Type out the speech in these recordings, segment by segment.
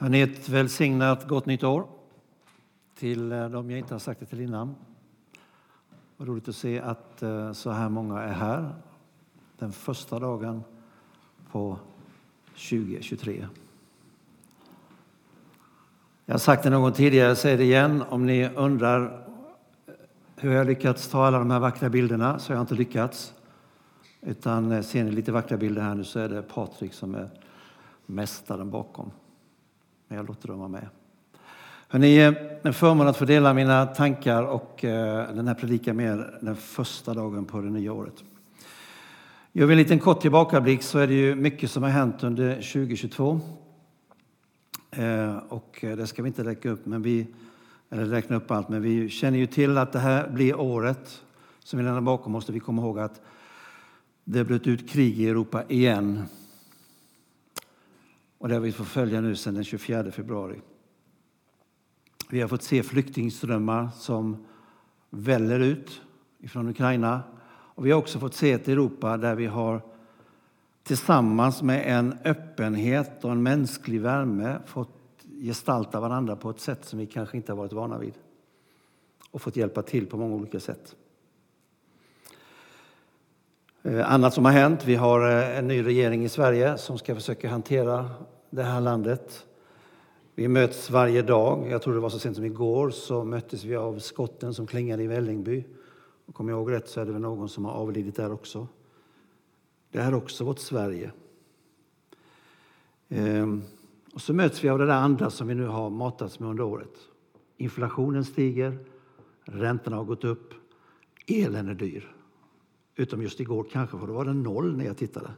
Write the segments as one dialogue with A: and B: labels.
A: Hörni, ett välsignat gott nytt år till dem de jag inte har sagt det till innan. Vad roligt att se att eh, så här många är här den första dagen på 2023. Jag har sagt det någon tidigare, jag säger det igen. Om ni undrar eh, hur jag lyckats ta alla de här vackra bilderna så har jag inte lyckats. Utan ser ni lite vackra bilder här nu så är det Patrik som är mästaren bakom. Men jag låter dem vara med. Hörrni, eh, en förmån att få dela mina tankar och eh, den här predikan med er den första dagen på det nya året. Gör vi en liten kort tillbakablick så är det ju mycket som har hänt under 2022. Eh, och det ska vi inte räkna upp, men vi, eller räkna upp allt, men vi känner ju till att det här blir året som vi lämnar bakom oss. Vi kommer ihåg att det bröt ut krig i Europa igen och det har vi fått följa nu sedan den 24 februari. Vi har fått se flyktingströmmar som väller ut från Ukraina. Och vi har också fått se ett Europa där vi har tillsammans med en öppenhet och en mänsklig värme fått gestalta varandra på ett sätt som vi kanske inte har varit vana vid och fått hjälpa till på många olika sätt. Eh, annat som har hänt, vi har eh, en ny regering i Sverige som ska försöka hantera det här landet. Vi möts varje dag. Jag tror det var så sent som igår så möttes vi av skotten som klingade i Vällingby. Och kommer jag ihåg rätt så är det väl någon som har avlidit där också. Det här är också vårt Sverige. Ehm, och så möts vi av det där andra som vi nu har matats med under året. Inflationen stiger, räntorna har gått upp, elen är dyr. Utom just igår, kanske för då var det noll när jag tittade.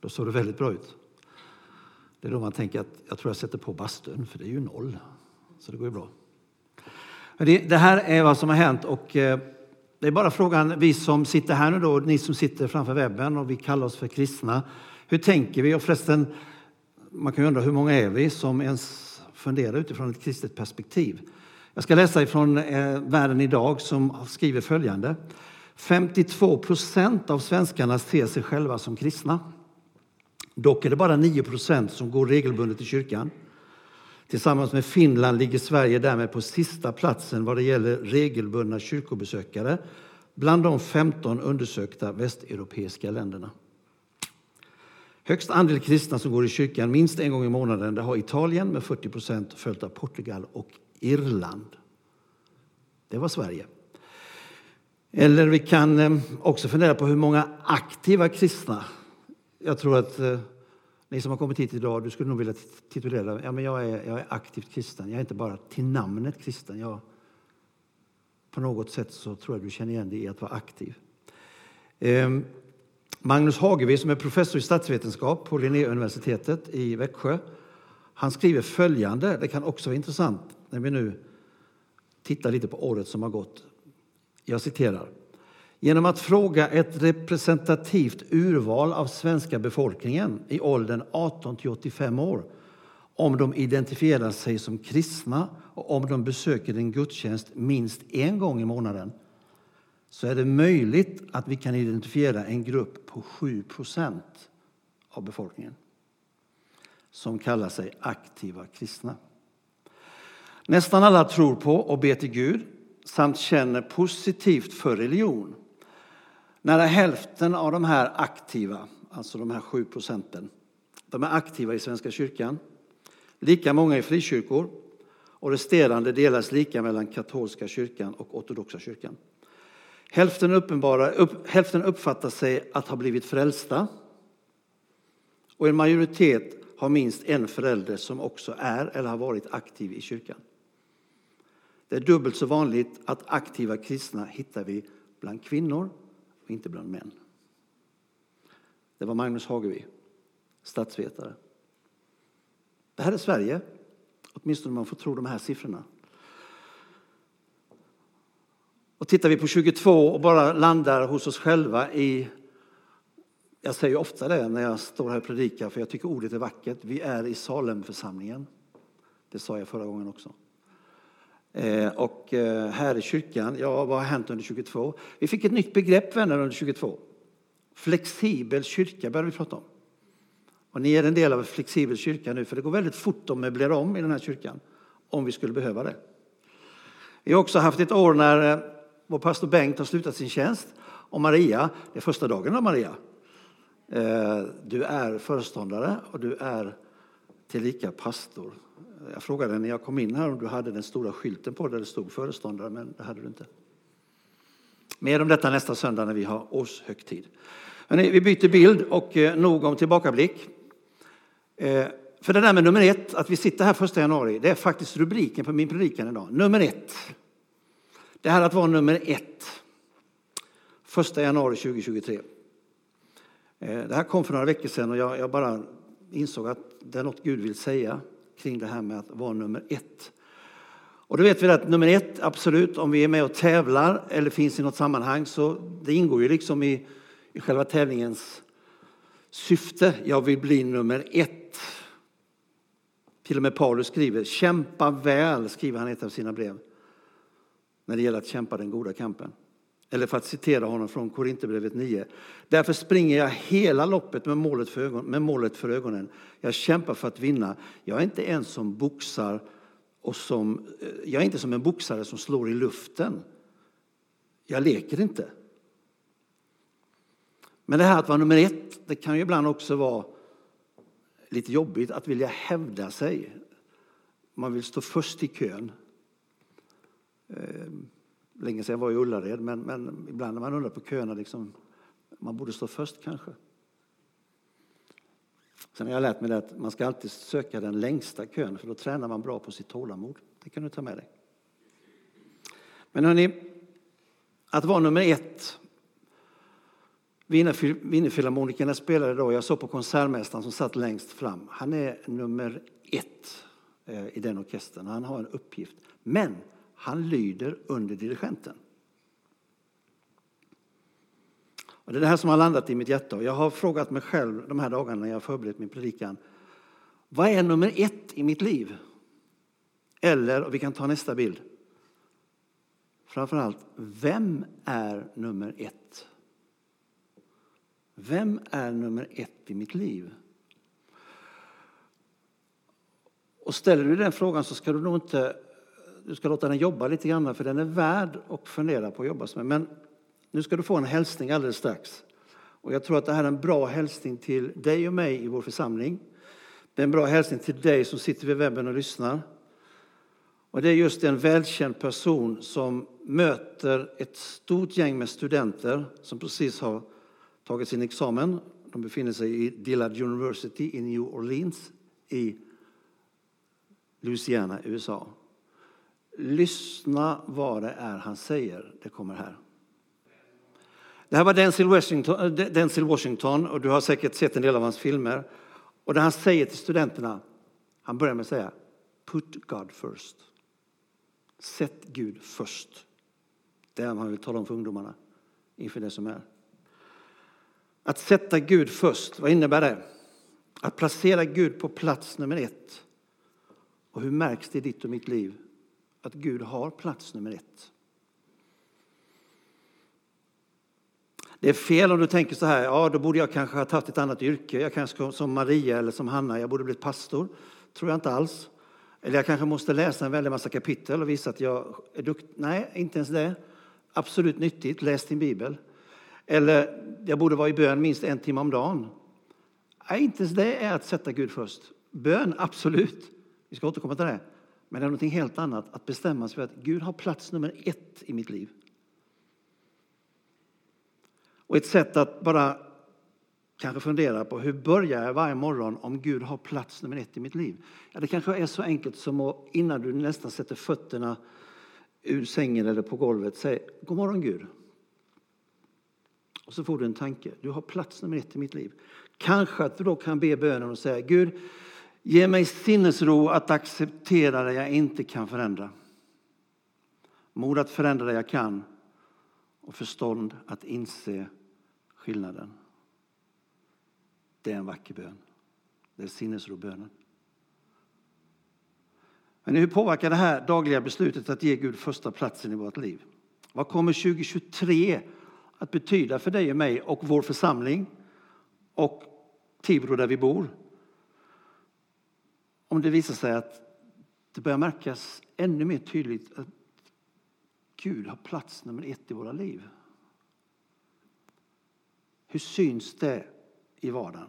A: Då såg det väldigt bra ut. Det är då man tänker att jag tror jag sätter på bastun, för det är ju noll. Så det går ju bra. Det här är vad som har hänt och eh, det är bara frågan, vi som sitter här nu då, ni som sitter framför webben och vi kallar oss för kristna. Hur tänker vi? Och förresten, man kan ju undra hur många är vi som ens funderar utifrån ett kristet perspektiv? Jag ska läsa ifrån eh, Världen idag som skriver följande. 52 procent av svenskarna ser sig själva som kristna. Dock är det bara 9 procent som går regelbundet i kyrkan. Tillsammans med Finland ligger Sverige därmed på sista platsen vad det gäller regelbundna kyrkobesökare bland de 15 undersökta västeuropeiska länderna. Högst andel kristna som går i kyrkan minst en gång i månaden det har Italien med 40 procent följt av Portugal och Irland. Det var Sverige. Eller vi kan eh, också fundera på hur många aktiva kristna. Jag tror att eh, ni som har kommit hit idag, du skulle nog vilja titulera ja, men jag är, jag är aktivt kristen. Jag är inte bara till namnet kristen. Jag, på något sätt så tror jag du känner igen dig i att vara aktiv. Eh, Magnus Hagevi som är professor i statsvetenskap på Linnéuniversitetet i Växjö. Han skriver följande, det kan också vara intressant när vi nu tittar lite på året som har gått. Jag citerar. Genom att fråga ett representativt urval av svenska befolkningen i åldern 18 till 85 år om de identifierar sig som kristna och om de besöker en gudstjänst minst en gång i månaden så är det möjligt att vi kan identifiera en grupp på 7 av befolkningen som kallar sig aktiva kristna. Nästan alla tror på och ber till Gud samt känner positivt för religion. Nära hälften av de här aktiva, alltså de här 7 procenten, de är aktiva i Svenska kyrkan. Lika många i frikyrkor och resterande delas lika mellan katolska kyrkan och ortodoxa kyrkan. Hälften, uppenbara, upp, hälften uppfattar sig att ha blivit frälsta och en majoritet har minst en förälder som också är eller har varit aktiv i kyrkan. Det är dubbelt så vanligt att aktiva kristna hittar vi bland kvinnor och inte bland män. Det var Magnus Hageby, statsvetare. Det här är Sverige, åtminstone om man får tro de här siffrorna. Och tittar vi på 22 och bara landar hos oss själva i jag säger ofta det när jag står här och predikar, för jag tycker ordet är vackert. Vi är i Salemförsamlingen. Det sa jag förra gången också. Eh, och eh, här i kyrkan, ja vad har hänt under 22? Vi fick ett nytt begrepp vänner under 22. Flexibel kyrka började vi prata om. Och ni är en del av en flexibel kyrka nu, för det går väldigt fort att möblera om i den här kyrkan, om vi skulle behöva det. Vi har också haft ett år när eh, vår pastor Bengt har slutat sin tjänst. Och Maria, det är första dagen av Maria. Du är föreståndare och du är tillika pastor. Jag frågade när jag kom in här om du hade den stora skylten på där det stod föreståndare, men det hade du inte. Mer om detta nästa söndag när vi har årshögtid. Hörrni, vi byter bild och eh, nog om tillbakablick. Eh, för det där med nummer ett, att vi sitter här första januari, det är faktiskt rubriken på min predikan idag. Nummer ett. Det här att vara nummer ett. Första januari 2023. Eh, det här kom för några veckor sedan och jag, jag bara insåg att det är något Gud vill säga kring det här med att vara nummer ett. Och då vet vi att nummer ett, absolut, om vi är med och tävlar eller finns i något sammanhang så det ingår ju liksom i, i själva tävlingens syfte. Jag vill bli nummer ett. Till och med Paulus skriver, kämpa väl, skriver han i ett av sina brev, när det gäller att kämpa den goda kampen. Eller för att citera honom från Korinthierbrevet 9. Därför springer jag hela loppet med målet, för ögonen, med målet för ögonen. Jag kämpar för att vinna. Jag är inte en som boxar och som, eh, jag är inte som en boxare som slår i luften. Jag leker inte. Men det här att vara nummer ett, det kan ju ibland också vara lite jobbigt att vilja hävda sig. Man vill stå först i kön. Ehm, Länge sedan jag var i Ullared, men, men ibland när man undrar på köerna, liksom, man borde stå först kanske. Sen har jag lärt mig att man ska alltid söka den längsta kön, för då tränar man bra på sitt tålamod. Det kan du ta med dig. Men hörni, att vara nummer ett. Wienerfilharmonikerna spelade då, jag såg på konsertmästaren som satt längst fram. Han är nummer ett eh, i den orkestern, han har en uppgift. Men han lyder under dirigenten. Och det är det här som har landat i mitt hjärta. Jag har frågat mig själv de här dagarna när jag har förberett min predikan. Vad är nummer ett i mitt liv? Eller, och vi kan ta nästa bild. Framförallt, vem är nummer ett? Vem är nummer ett i mitt liv? Och ställer du den frågan så ska du nog inte du ska låta den jobba lite grann, för den är värd att fundera på att jobba med. Men nu ska du få en hälsning alldeles strax. Och jag tror att det här är en bra hälsning till dig och mig i vår församling. Det är en bra hälsning till dig som sitter vid webben och lyssnar. Och det är just en välkänd person som möter ett stort gäng med studenter som precis har tagit sin examen. De befinner sig i Dillard University i New Orleans i Louisiana, USA. Lyssna vad det är han säger. Det kommer här. Det här var Denzel Washington, eh, Denzel Washington och du har säkert sett en del av hans filmer. Och det han säger till studenterna, han börjar med att säga Put God first. Sätt Gud först. Det är vad han vill tala om för ungdomarna inför det som är. Att sätta Gud först, vad innebär det? Att placera Gud på plats nummer ett. Och hur märks det i ditt och mitt liv? Att Gud har plats nummer ett. Det är fel om du tänker så här, ja då borde jag kanske ha tagit ett annat yrke. Jag kanske som Maria eller som Hanna, jag borde blivit pastor. tror jag inte alls. Eller jag kanske måste läsa en väldig massa kapitel och visa att jag är duktig. Nej, inte ens det. Absolut nyttigt, läs din bibel. Eller jag borde vara i bön minst en timme om dagen. Nej, inte ens det är att sätta Gud först. Bön, absolut. Vi ska återkomma till det. Men det är något helt annat att bestämma sig för att Gud har plats nummer ett i mitt liv. Och ett sätt att bara kanske fundera på hur börjar jag varje morgon om Gud har plats nummer ett i mitt liv? Ja, det kanske är så enkelt som att innan du nästan sätter fötterna ur sängen eller på golvet säga God morgon Gud. Och så får du en tanke. Du har plats nummer ett i mitt liv. Kanske att du då kan be bönen och säga Gud, Ge mig sinnesro att acceptera det jag inte kan förändra. Mod att förändra det jag kan och förstånd att inse skillnaden. Det är en vacker bön. Det är sinnesrobönen. Men hur påverkar det här dagliga beslutet att ge Gud första platsen i vårt liv? Vad kommer 2023 att betyda för dig och mig och vår församling och Tibro där vi bor? Om det visar sig att det börjar märkas ännu mer tydligt att Gud har plats nummer ett i våra liv. Hur syns det i vardagen?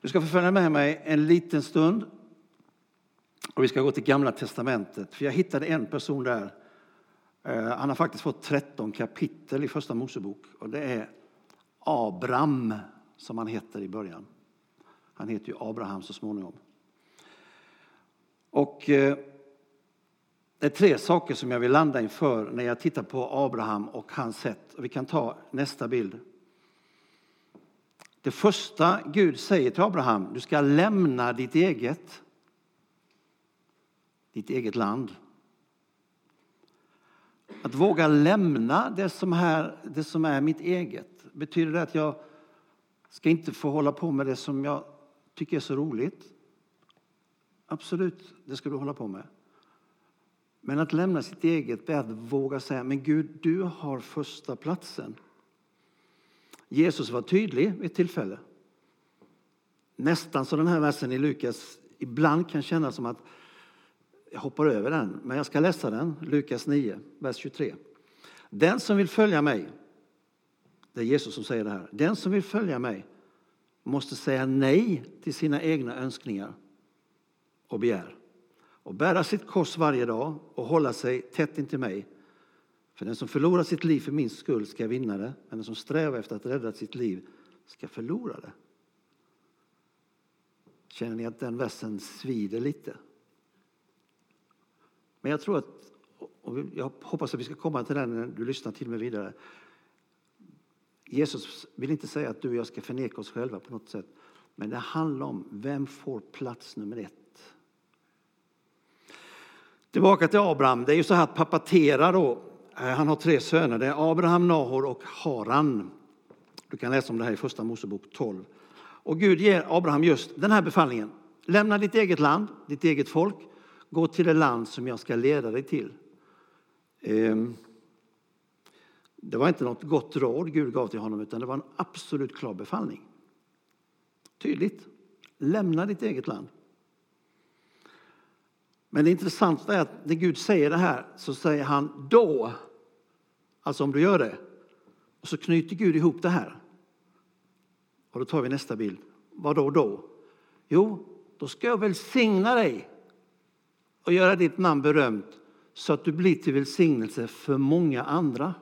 A: Du ska få följa med mig en liten stund. Och vi ska gå till Gamla Testamentet, för jag hittade en person där. Eh, han har faktiskt fått 13 kapitel i Första Mosebok. Och det är Abram, som han heter i början. Han heter ju Abraham så småningom. Och eh, det är tre saker som jag vill landa inför när jag tittar på Abraham och hans sätt. Och vi kan ta nästa bild. Det första Gud säger till Abraham, du ska lämna ditt eget, ditt eget land. Att våga lämna det som, här, det som är mitt eget. Betyder det att jag ska inte få hålla på med det som jag tycker är så roligt? Absolut, det ska du hålla på med. Men att lämna sitt eget är att våga säga, men Gud, du har första platsen. Jesus var tydlig vid ett tillfälle. Nästan så den här versen i Lukas ibland kan kännas som att jag hoppar över den, men jag ska läsa den. Lukas 9, vers 23. Den som vill följa mig, det är Jesus som säger det här. Den som vill följa mig måste säga nej till sina egna önskningar och begär och bära sitt kors varje dag och hålla sig tätt intill mig för den som förlorar sitt liv för min skull ska vinna det, men den som strävar efter att rädda sitt liv ska förlora det. Känner ni att den versen svider lite? Men jag tror att, och jag hoppas att vi ska komma till den när du lyssnar till mig vidare. Jesus vill inte säga att du och jag ska förneka oss själva på något sätt. Men det handlar om vem får plats nummer ett. Tillbaka till Abraham. Det är ju så här att pappa Tera då, eh, han har tre söner. Det är Abraham, Nahor och Haran. Du kan läsa om det här i Första Mosebok 12. Och Gud ger Abraham just den här befallningen. Lämna ditt eget land, ditt eget folk. Gå till det land som jag ska leda dig till. Ehm, det var inte något gott råd Gud gav till honom utan det var en absolut klar befallning. Tydligt. Lämna ditt eget land. Men det intressanta är att när Gud säger det här så säger han då Alltså om du gör det. Och så knyter Gud ihop det här. Och då tar vi nästa bild. Vad då då? Jo, då ska jag välsigna dig och göra ditt namn berömt så att du blir till välsignelse för många andra.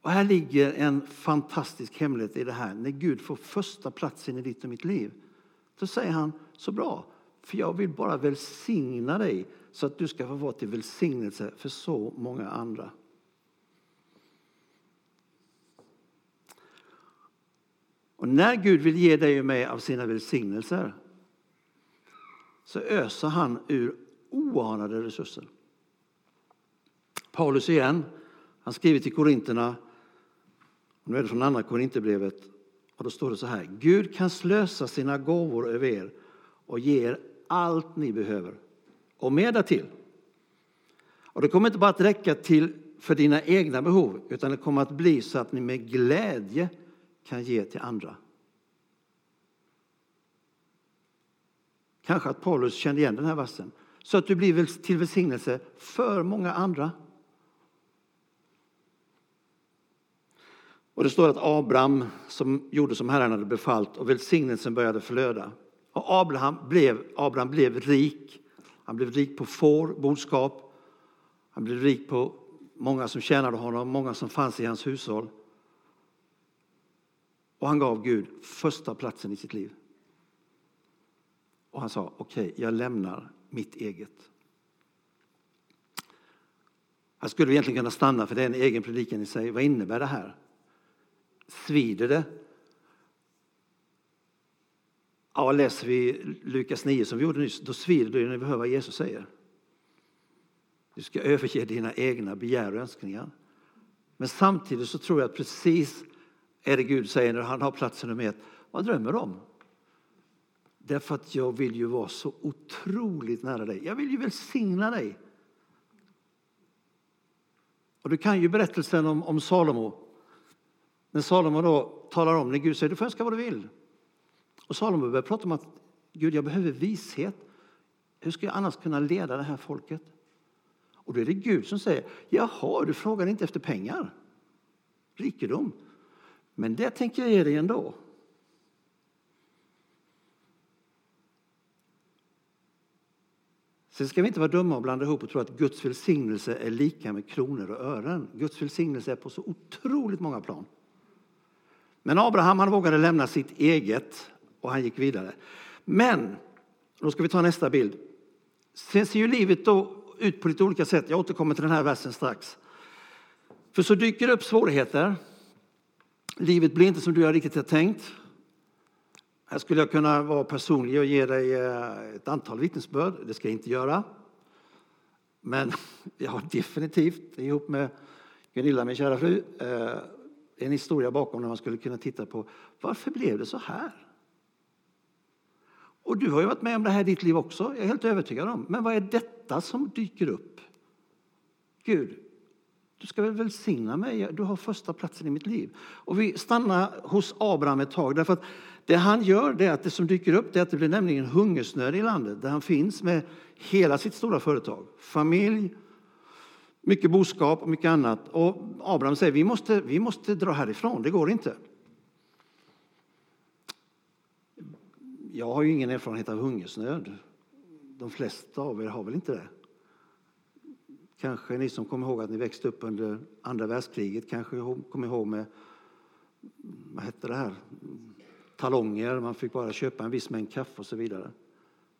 A: Och här ligger en fantastisk hemlighet i det här. När Gud får första platsen i ditt och mitt liv, då säger han så bra, för jag vill bara välsigna dig så att du ska få vara till välsignelse för så många andra. Och när Gud vill ge dig och mig av sina välsignelser så öser han ur oanade resurser. Paulus igen, han skriver till Korinterna, nu är det från andra Korinthierbrevet, och då står det så här. Gud kan slösa sina gåvor över er och ge er allt ni behöver och mer därtill. Och det kommer inte bara att räcka till för dina egna behov utan det kommer att bli så att ni med glädje kan ge till andra. Kanske att Paulus kände igen den här versen. Så att du blir till välsignelse för många andra. Och det står att Abraham som gjorde som Herren hade befallt och välsignelsen började flöda. Och Abraham blev, Abraham blev rik han blev rik på får, boskap. Han blev rik på många som tjänade honom, många som fanns i hans hushåll. Och han gav Gud första platsen i sitt liv. Och han sa, okej, okay, jag lämnar mitt eget. Här skulle vi egentligen kunna stanna, för det är en egen predikan i sig. Vad innebär det här? Svider det Ja, läser vi Lukas 9 som vi gjorde nyss, då svider det när vi hör vad Jesus säger. Du ska överge dina egna begär och önskningar. Men samtidigt så tror jag att precis är det Gud säger när han har platsen nummer ett. Vad drömmer du om? Därför att jag vill ju vara så otroligt nära dig. Jag vill ju välsigna dig. Och du kan ju berättelsen om, om Salomo. När Salomo då talar om när Gud säger du får önska vad du vill. Och Salomo börjar prata om att Gud, jag behöver vishet. Hur ska jag annars kunna leda det här folket? Och då är det Gud som säger, jaha, du frågar inte efter pengar, rikedom. Men det tänker jag ge dig ändå. Sen ska vi inte vara dumma och blanda ihop och tro att Guds välsignelse är lika med kronor och ören. Guds välsignelse är på så otroligt många plan. Men Abraham han vågade lämna sitt eget och han gick vidare. Men, då ska vi ta nästa bild. Sen ser ju livet då ut på lite olika sätt. Jag återkommer till den här versen strax. För så dyker det upp svårigheter. Livet blir inte som du har riktigt har tänkt. Här skulle jag kunna vara personlig och ge dig eh, ett antal vittnesbörd. Det ska jag inte göra. Men jag har definitivt, ihop med Gunilla, min kära fru, eh, en historia bakom när man skulle kunna titta på varför blev det så här? Och du har ju varit med om det här i ditt liv också, jag är helt övertygad om. Men vad är detta som dyker upp? Gud, du ska väl välsigna mig, du har första platsen i mitt liv. Och vi stannar hos Abraham ett tag, därför att det han gör det är att det som dyker upp det är att det blir nämligen hungersnöd i landet där han finns med hela sitt stora företag, familj, mycket boskap och mycket annat. Och Abraham säger vi måste, vi måste dra härifrån, det går inte. Jag har ju ingen erfarenhet av hungersnöd. De flesta av er har väl inte det. Kanske ni som kommer ihåg att ni växte upp under andra världskriget kanske kommer ihåg med, vad hette det här, talonger, man fick bara köpa en viss mängd kaffe och så vidare.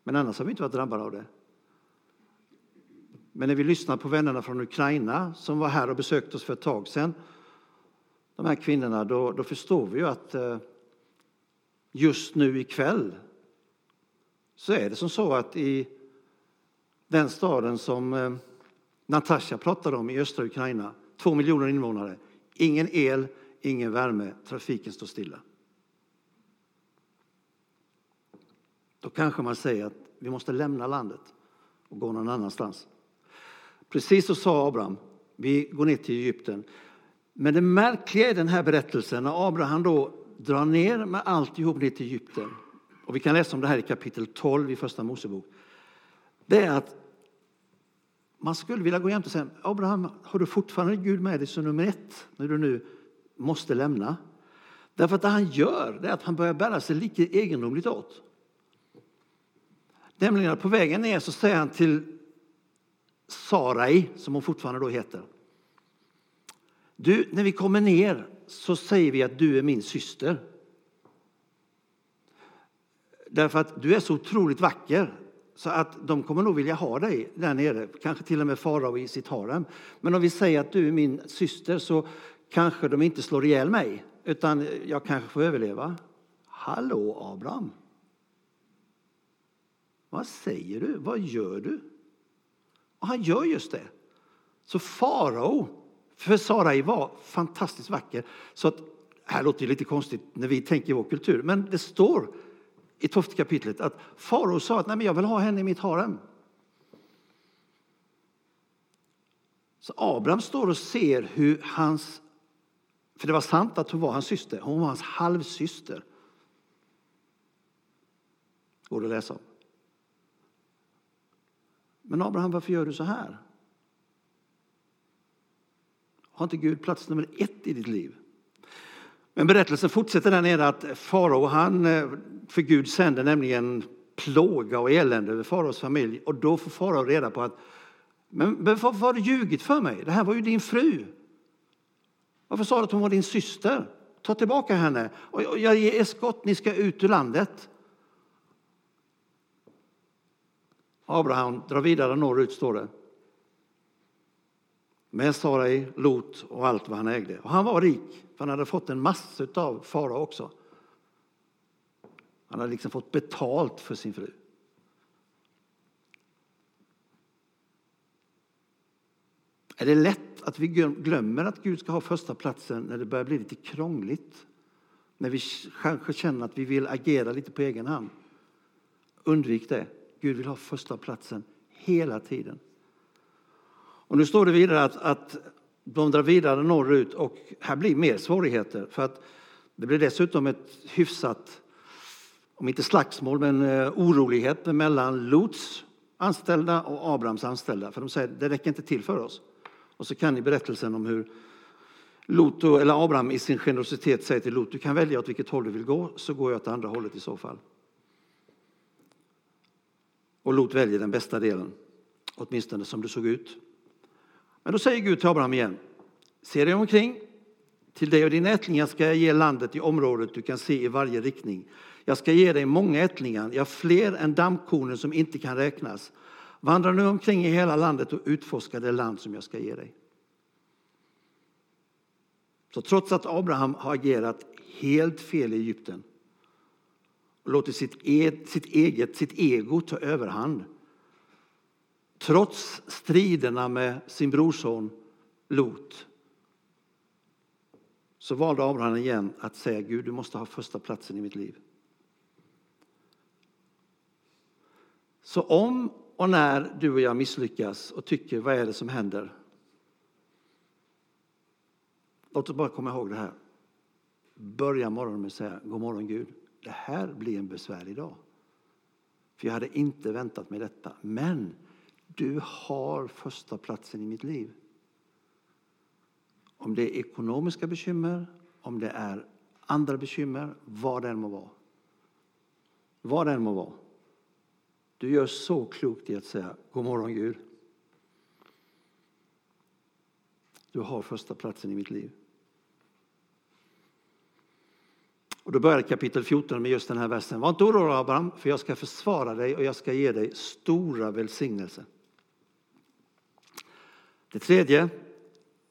A: Men annars har vi inte varit drabbade av det. Men när vi lyssnar på vännerna från Ukraina som var här och besökte oss för ett tag sedan, de här kvinnorna, då, då förstår vi ju att eh, just nu ikväll så är det som så att i den staden som eh, Natasha pratade om i östra Ukraina, två miljoner invånare, ingen el, ingen värme, trafiken står stilla. Då kanske man säger att vi måste lämna landet och gå någon annanstans. Precis så sa Abraham, vi går ner till Egypten. Men det märkliga i den här berättelsen, när Abraham då drar ner med alltihop ner till Egypten, och vi kan läsa om det här i kapitel 12 i Första Mosebok, det är att man skulle vilja gå jämte och säga, Abraham, har du fortfarande Gud med dig som nummer ett när du nu måste lämna? Därför att det han gör det är att han börjar bära sig lika egendomligt åt. Nämligen att på vägen ner så säger han till Sarai, som hon fortfarande då heter. Du, när vi kommer ner så säger vi att du är min syster. Därför att du är så otroligt vacker så att de kommer nog vilja ha dig där nere, kanske till och med farao i sitt harem. Men om vi säger att du är min syster så kanske de inte slår ihjäl mig, utan jag kanske får överleva. Hallå Abraham! Vad säger du? Vad gör du? Och han gör just det. Så farao, för Sarai var fantastiskt vacker. Så att, här låter det lite konstigt när vi tänker i vår kultur, men det står i tolfte kapitlet att farao sa att Nej, men jag vill ha henne i mitt harem. Så Abraham står och ser hur hans, för det var sant att hon var hans syster, hon var hans halvsyster. Går det att läsa om. Men Abraham, varför gör du så här? Har inte Gud plats nummer ett i ditt liv? Men berättelsen fortsätter där nere att farao, han, eh, för Gud sänder nämligen plåga och elände över faraos familj och då får farao reda på att men varför har du ljugit för mig? Det här var ju din fru. Varför sa du att hon var din syster? Ta tillbaka henne och jag ger er skott, ni ska ut ur landet. Abraham drar vidare norrut, står det. Med Sarai, Lot och allt vad han ägde. Och han var rik, för han hade fått en massa av farao också. Han hade liksom fått betalt för sin fru. Är det lätt att vi glömmer att Gud ska ha första platsen när det börjar bli lite krångligt? När vi kanske känner att vi vill agera lite på egen hand? Undvik det. Gud vill ha första platsen hela tiden. Och nu står det vidare att, att de drar vidare norrut och här blir mer svårigheter för att det blir dessutom ett hyfsat om inte slagsmål, men eh, oroligheter mellan Lots anställda och Abrahams anställda. För de säger det räcker inte till för oss. Och så kan ni berättelsen om hur Lot, eller Abraham i sin generositet säger till Lot, du kan välja åt vilket håll du vill gå, så går jag åt andra hållet i så fall. Och Lot väljer den bästa delen, åtminstone som det såg ut. Men då säger Gud till Abraham igen, se dig omkring, till dig och dina ättlingar ska jag ge landet i området du kan se i varje riktning. Jag ska ge dig många ättlingar, ja fler än dammkornen som inte kan räknas. Vandra nu omkring i hela landet och utforska det land som jag ska ge dig. Så trots att Abraham har agerat helt fel i Egypten och låtit sitt, e, sitt eget, sitt ego ta överhand. Trots striderna med sin brorson Lot så valde Abraham igen att säga Gud, du måste ha första platsen i mitt liv. Så om och när du och jag misslyckas och tycker vad är det som händer? Låt oss bara komma ihåg det här. Börja morgonen med att säga God morgon Gud. Det här blir en besvärlig dag. För jag hade inte väntat mig detta. Men du har första platsen i mitt liv. Om det är ekonomiska bekymmer, om det är andra bekymmer, vad det än må vara. Vad det än må vara. Du gör så klokt i att säga God morgon Gud. Du har första platsen i mitt liv. Och då börjar kapitel 14 med just den här versen. Var inte orolig Abraham, för jag ska försvara dig och jag ska ge dig stora välsignelser. Det tredje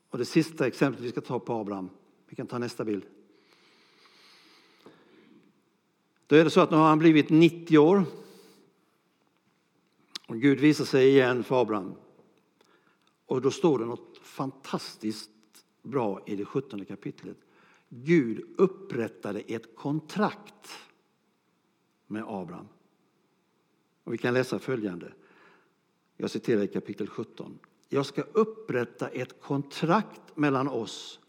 A: och det sista exemplet vi ska ta på Abraham. Vi kan ta nästa bild. Då är det så att nu har han blivit 90 år. Och Gud visar sig igen för Abraham. Och då står det något fantastiskt bra i det 17 kapitlet. Gud upprättade ett kontrakt med Abraham. Och vi kan läsa följande. Jag citerar i kapitel 17. Jag ska upprätta ett kontrakt mellan oss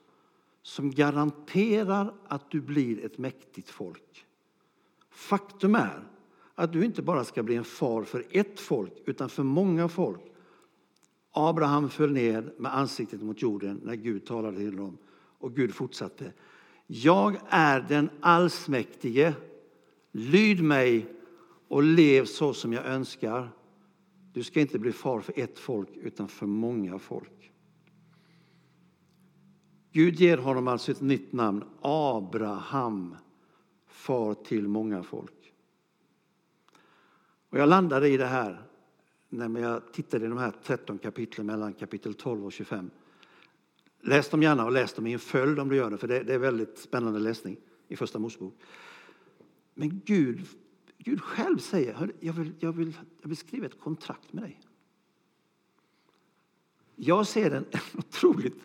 A: som garanterar att du blir ett mäktigt folk. Faktum är att du inte bara ska bli en far för ett folk, utan för många folk. Abraham föll ner med ansiktet mot jorden när Gud talade till honom. Och Gud fortsatte. Jag är den allsmäktige. Lyd mig och lev så som jag önskar. Du ska inte bli far för ett folk, utan för många folk. Gud ger honom alltså ett nytt namn, Abraham, far till många folk. Och jag landade i det här när jag tittade i de här 13 kapitlen mellan kapitel 12 och 25. Läs dem gärna och läs dem i en följd om du gör det, för det, det är väldigt spännande läsning i Första Mosebok. Men Gud, Gud själv säger, jag vill, jag, vill, jag vill skriva ett kontrakt med dig. Jag ser en otroligt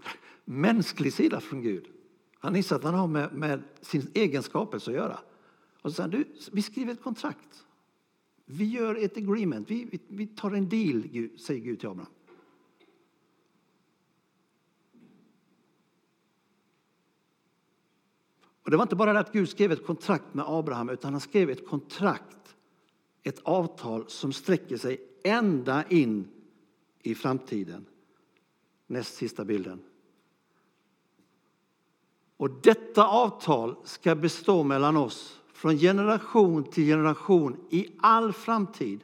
A: mänsklig sida från Gud. Han inser att han har med, med sin egenskapelse att göra. Och så säger han, du, vi skriver ett kontrakt. Vi gör ett agreement, vi, vi, vi tar en deal, Gud, säger Gud till Abraham. Och det var inte bara det att Gud skrev ett kontrakt med Abraham, utan han skrev ett kontrakt, ett avtal som sträcker sig ända in i framtiden. Näst sista bilden. Och detta avtal ska bestå mellan oss från generation till generation i all framtid.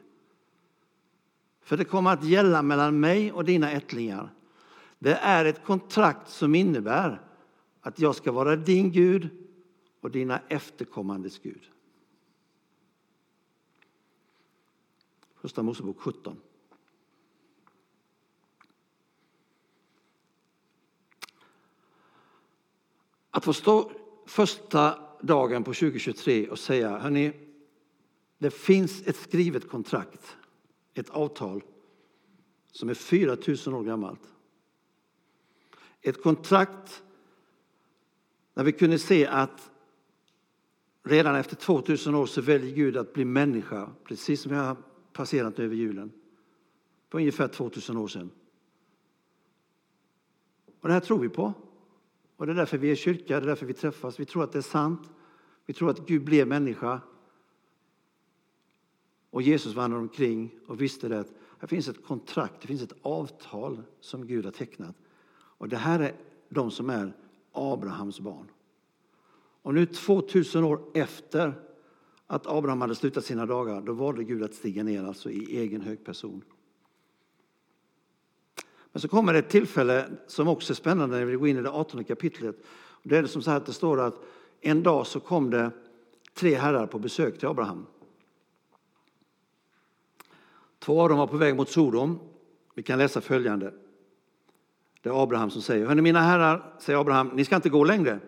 A: För det kommer att gälla mellan mig och dina ättlingar. Det är ett kontrakt som innebär att jag ska vara din Gud och dina efterkommandes Gud. Första Mosebok 17. Att få stå första dagen på 2023 och säga, hörni, det finns ett skrivet kontrakt, ett avtal som är 4 000 år gammalt. Ett kontrakt där vi kunde se att redan efter 2000 år så väljer Gud att bli människa, precis som jag har passerat över julen, för ungefär 2000 år sedan. Och det här tror vi på. Och det är därför vi är kyrka, det är därför vi träffas. Vi tror att det är sant. Vi tror att Gud blev människa. Och Jesus vandrade omkring och visste det att här finns ett kontrakt, det finns ett avtal som Gud har tecknat. Och det här är de som är Abrahams barn. Och nu 2000 år efter att Abraham hade slutat sina dagar, då valde Gud att stiga ner alltså i egen hög person. Men så kommer det ett tillfälle som också är spännande när vi går in i det 18 kapitlet. Det är det som så här att det står att en dag så kom det tre herrar på besök till Abraham. Två av dem var på väg mot Sodom. Vi kan läsa följande. Det är Abraham som säger, hörni mina herrar, säger Abraham, ni ska inte gå längre.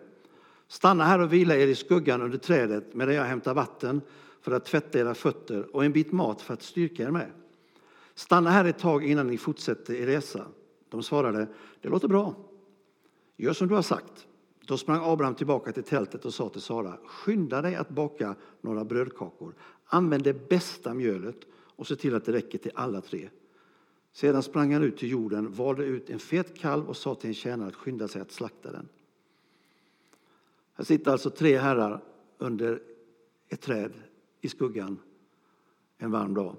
A: Stanna här och vila er i skuggan under trädet medan jag hämtar vatten för att tvätta era fötter och en bit mat för att styrka er med. Stanna här ett tag innan ni fortsätter er resa. De svarade, det låter bra. Gör som du har sagt. Då sprang Abraham tillbaka till tältet och sa till Sara, skynda dig att baka några brödkakor. Använd det bästa mjölet och se till att det räcker till alla tre. Sedan sprang han ut till jorden, valde ut en fet kalv och sa till en tjänare att skynda sig att slakta den. Här sitter alltså tre herrar under ett träd i skuggan en varm dag.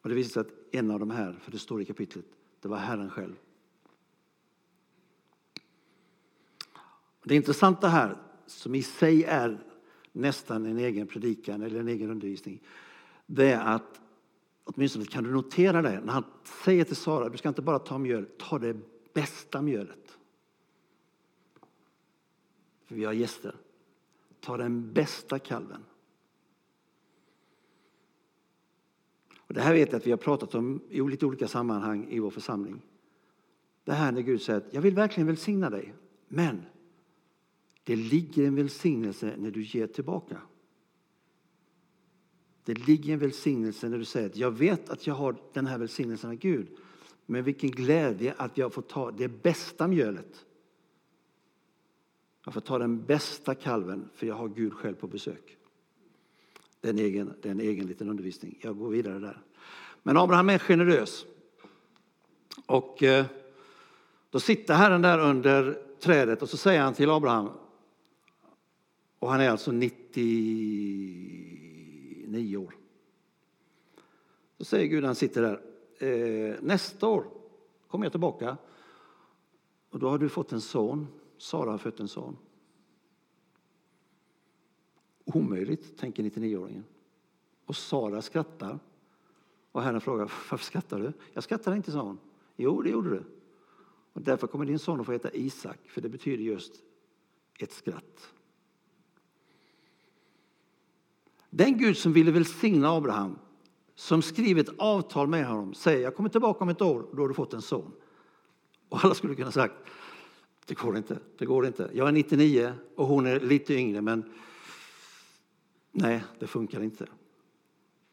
A: Och det visar sig att en av de här, för det står i kapitlet, det var Herren själv. Det intressanta här, som i sig är nästan en egen predikan eller en egen undervisning, det är att åtminstone kan du notera det när han säger till Sara, du ska inte bara ta mjöl, ta det bästa mjölet. För vi har gäster. Ta den bästa kalven. Och det här vet jag att vi har pratat om i lite olika sammanhang i vår församling. Det här när Gud säger att jag vill verkligen välsigna dig, men det ligger en välsignelse när du ger tillbaka. Det ligger en välsignelse när du säger att jag vet att jag har den här välsignelsen av Gud. Men vilken glädje att jag får ta det bästa mjölet. Jag får ta den bästa kalven för jag har Gud själv på besök. Det är en egen, det är en egen liten undervisning. Jag går vidare där. Men Abraham är generös. Och eh, då sitter Herren där under trädet och så säger han till Abraham, och han är alltså 99 år. Då säger Gud, han sitter där, eh, nästa år kommer jag tillbaka och då har du fått en son. Sara har fött en son. Omöjligt, tänker 99-åringen. Och Sara skrattar. Och Herren frågar, varför skrattar du? Jag skrattar inte, sa hon. Jo, det gjorde du. Och därför kommer din son att få heta Isak, för det betyder just ett skratt. Den Gud som ville välsigna Abraham, som skriver ett avtal med honom, säger jag kommer tillbaka om ett år, då har du fått en son. Och alla skulle kunna sagt, det går inte, det går inte. Jag är 99 och hon är lite yngre, men nej, det funkar inte.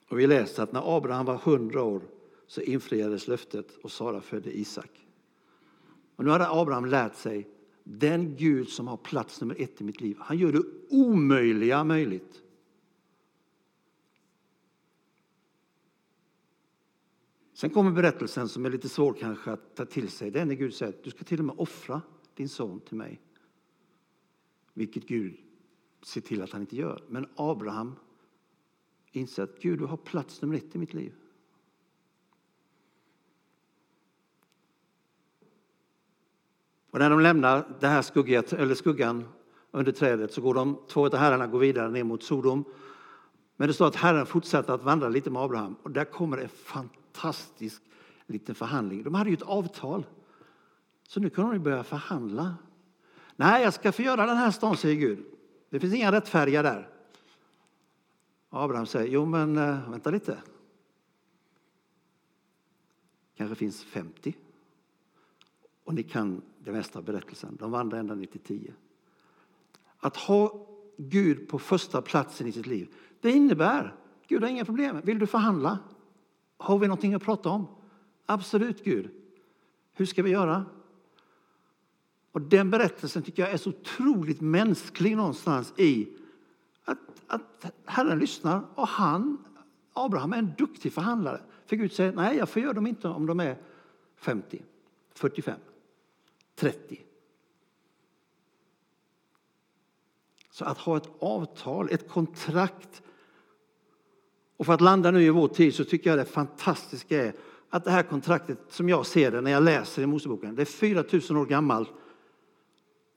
A: Och vi läser att när Abraham var 100 år så infriades löftet och Sara födde Isak. Och nu hade Abraham lärt sig, den Gud som har plats nummer ett i mitt liv, han gör det omöjliga möjligt. Sen kommer berättelsen som är lite svår kanske att ta till sig. Det är när Gud säger att du ska till och med offra din son till mig. Vilket Gud ser till att han inte gör. Men Abraham inser att Gud, du har plats nummer ett i mitt liv. Och när de lämnar det här skugget, eller skuggan under trädet så går de, två av herrarna går vidare ner mot Sodom. Men det står att Herren fortsätter att vandra lite med Abraham och där kommer en fantastisk liten förhandling. De hade ju ett avtal. Så nu kan de börja förhandla. Nej, jag ska förgöra den här stan, säger Gud. Det finns inga rättfärdiga där. Abraham säger, jo men eh, vänta lite. kanske finns 50. Och ni kan det mesta av berättelsen. De vandrar ända ner till 10. Att ha Gud på första platsen i sitt liv, det innebär, Gud har inga problem. Vill du förhandla? Har vi någonting att prata om? Absolut Gud. Hur ska vi göra? Och den berättelsen tycker jag är så otroligt mänsklig någonstans i att, att Herren lyssnar och han, Abraham, är en duktig förhandlare. För Gud säger, nej jag förgör dem inte om de är 50, 45, 30. Så att ha ett avtal, ett kontrakt Och för att landa nu i vår tid så tycker jag det fantastiska är att det här kontraktet som jag ser det när jag läser i Moseboken, det är 4000 år gammalt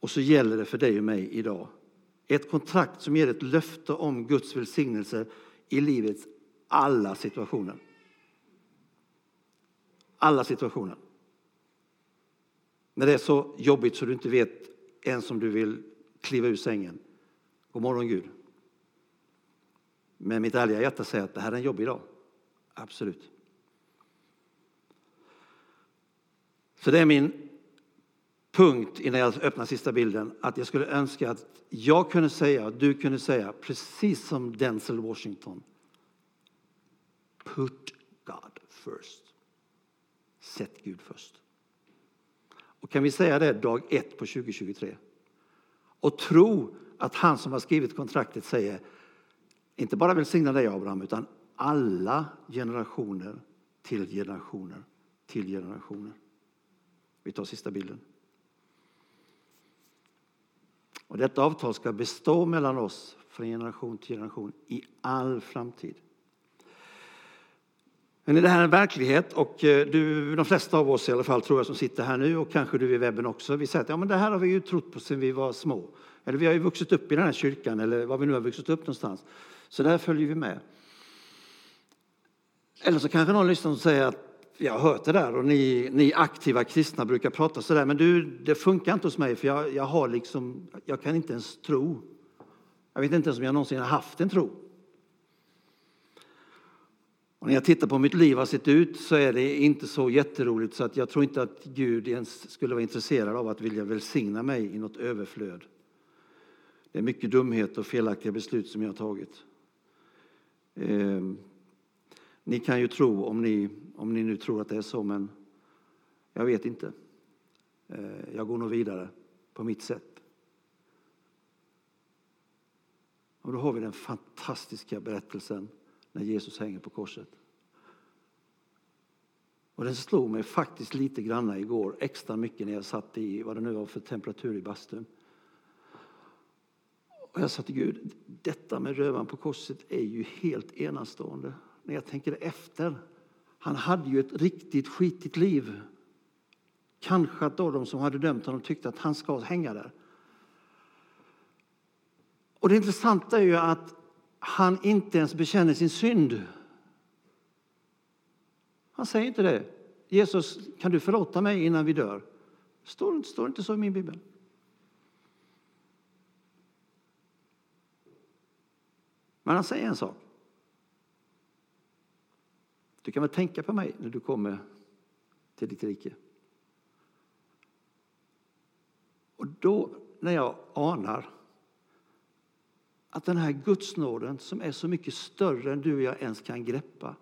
A: och så gäller det för dig och mig idag. Ett kontrakt som ger ett löfte om Guds välsignelse i livets alla situationer. Alla situationer. När det är så jobbigt så du inte vet ens om du vill kliva ur sängen. God morgon Gud. Men mitt ärliga hjärta säger att det här är en jobbig dag. Absolut. Så det är min punkt innan jag öppnar sista bilden. Att jag skulle önska att jag kunde säga, och du kunde säga, precis som Denzel Washington. Put God first. Sätt Gud först. Och kan vi säga det dag ett på 2023? Och tro att han som har skrivit kontraktet säger inte bara välsigna dig Abraham utan alla generationer till generationer till generationer. Vi tar sista bilden. Och detta avtal ska bestå mellan oss från generation till generation i all framtid. Men det här är en verklighet och eh, du, de flesta av oss i alla fall tror jag som sitter här nu och kanske du i webben också. Vi säger att ja, men det här har vi ju trott på sedan vi var små. Eller vi har ju vuxit upp i den här kyrkan eller var vi nu har vuxit upp någonstans. Så där följer vi med. Eller så kanske någon lyssnar och säger att jag har hört det där och ni, ni aktiva kristna brukar prata så där, men du, det funkar inte hos mig för jag, jag har liksom, jag kan inte ens tro. Jag vet inte ens om jag någonsin har haft en tro. Och när jag tittar på mitt liv har sett ut så är det inte så jätteroligt så att jag tror inte att Gud ens skulle vara intresserad av att vilja välsigna mig i något överflöd. Det är mycket dumhet och felaktiga beslut som jag har tagit. Eh, ni kan ju tro om ni, om ni nu tror att det är så, men jag vet inte. Eh, jag går nog vidare på mitt sätt. Och då har vi den fantastiska berättelsen när Jesus hänger på korset. Och den slog mig faktiskt lite grann igår, extra mycket när jag satt i vad det nu var för temperatur i bastun. Och jag sa till Gud, detta med rövan på korset är ju helt enastående. När jag tänker efter. Han hade ju ett riktigt skitigt liv. Kanske att då de som hade dömt honom tyckte att han ska hänga där. Och det intressanta är ju att han inte ens bekänner sin synd. Han säger inte det. Jesus, kan du förlåta mig innan vi dör? Står, står inte så i min bibel. Men han säger en sak. Du kan väl tänka på mig när du kommer till ditt rike. Och då, när jag anar att den här gudsnåden som är så mycket större än du och jag ens kan greppa.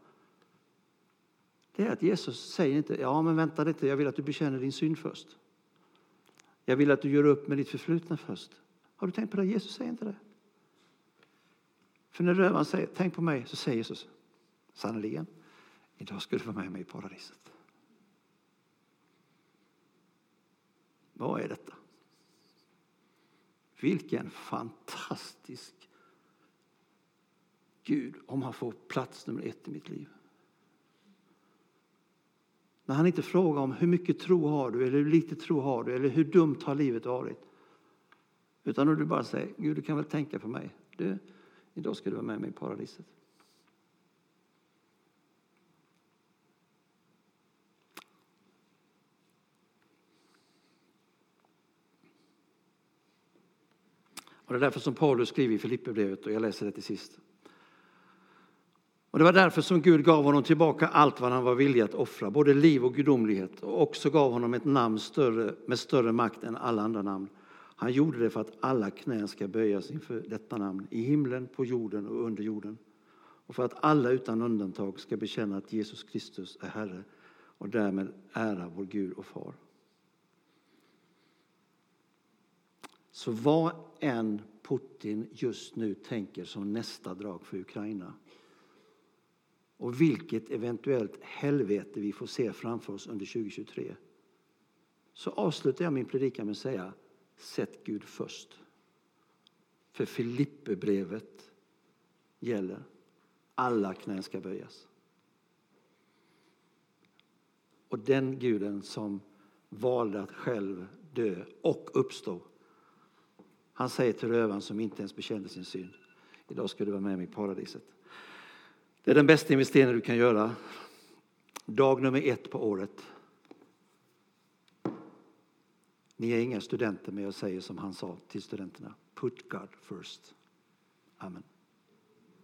A: Det är att Jesus säger inte, ja men vänta lite, jag vill att du bekänner din synd först. Jag vill att du gör upp med ditt förflutna först. Har du tänkt på det? Jesus säger inte det. För när rövaren säger, tänk på mig, så säger Jesus, sannerligen, idag ska du vara med mig i paradiset. Vad är detta? Vilken fantastisk Gud om han får plats nummer ett i mitt liv. När han inte frågar om hur mycket tro har du eller hur lite tro har du eller hur dumt har livet varit. Utan när du bara säger, Gud du kan väl tänka på mig. Du, idag ska du vara med mig i paradiset. Och det är därför som Paulus skriver i Filipperbrevet, och jag läser det till sist. Och det var därför som Gud gav honom tillbaka allt vad han var villig att offra, både liv och gudomlighet, och också gav honom ett namn större, med större makt än alla andra namn. Han gjorde det för att alla knän ska böjas inför detta namn, i himlen, på jorden och under jorden. Och för att alla utan undantag ska bekänna att Jesus Kristus är Herre och därmed ära vår Gud och Far. Så vad än Putin just nu tänker som nästa drag för Ukraina och vilket eventuellt helvete vi får se framför oss under 2023 så avslutar jag min predikan med att säga sätt Gud först. För Filipperbrevet gäller. Alla knän ska böjas. Och den guden som valde att själv dö och uppstå. Han säger till rövaren som inte ens bekände sin synd. Idag ska du vara med mig i paradiset. Det är den bästa investeringen du kan göra. Dag nummer ett på året. Ni är inga studenter men jag säger som han sa till studenterna. Put God first. Amen.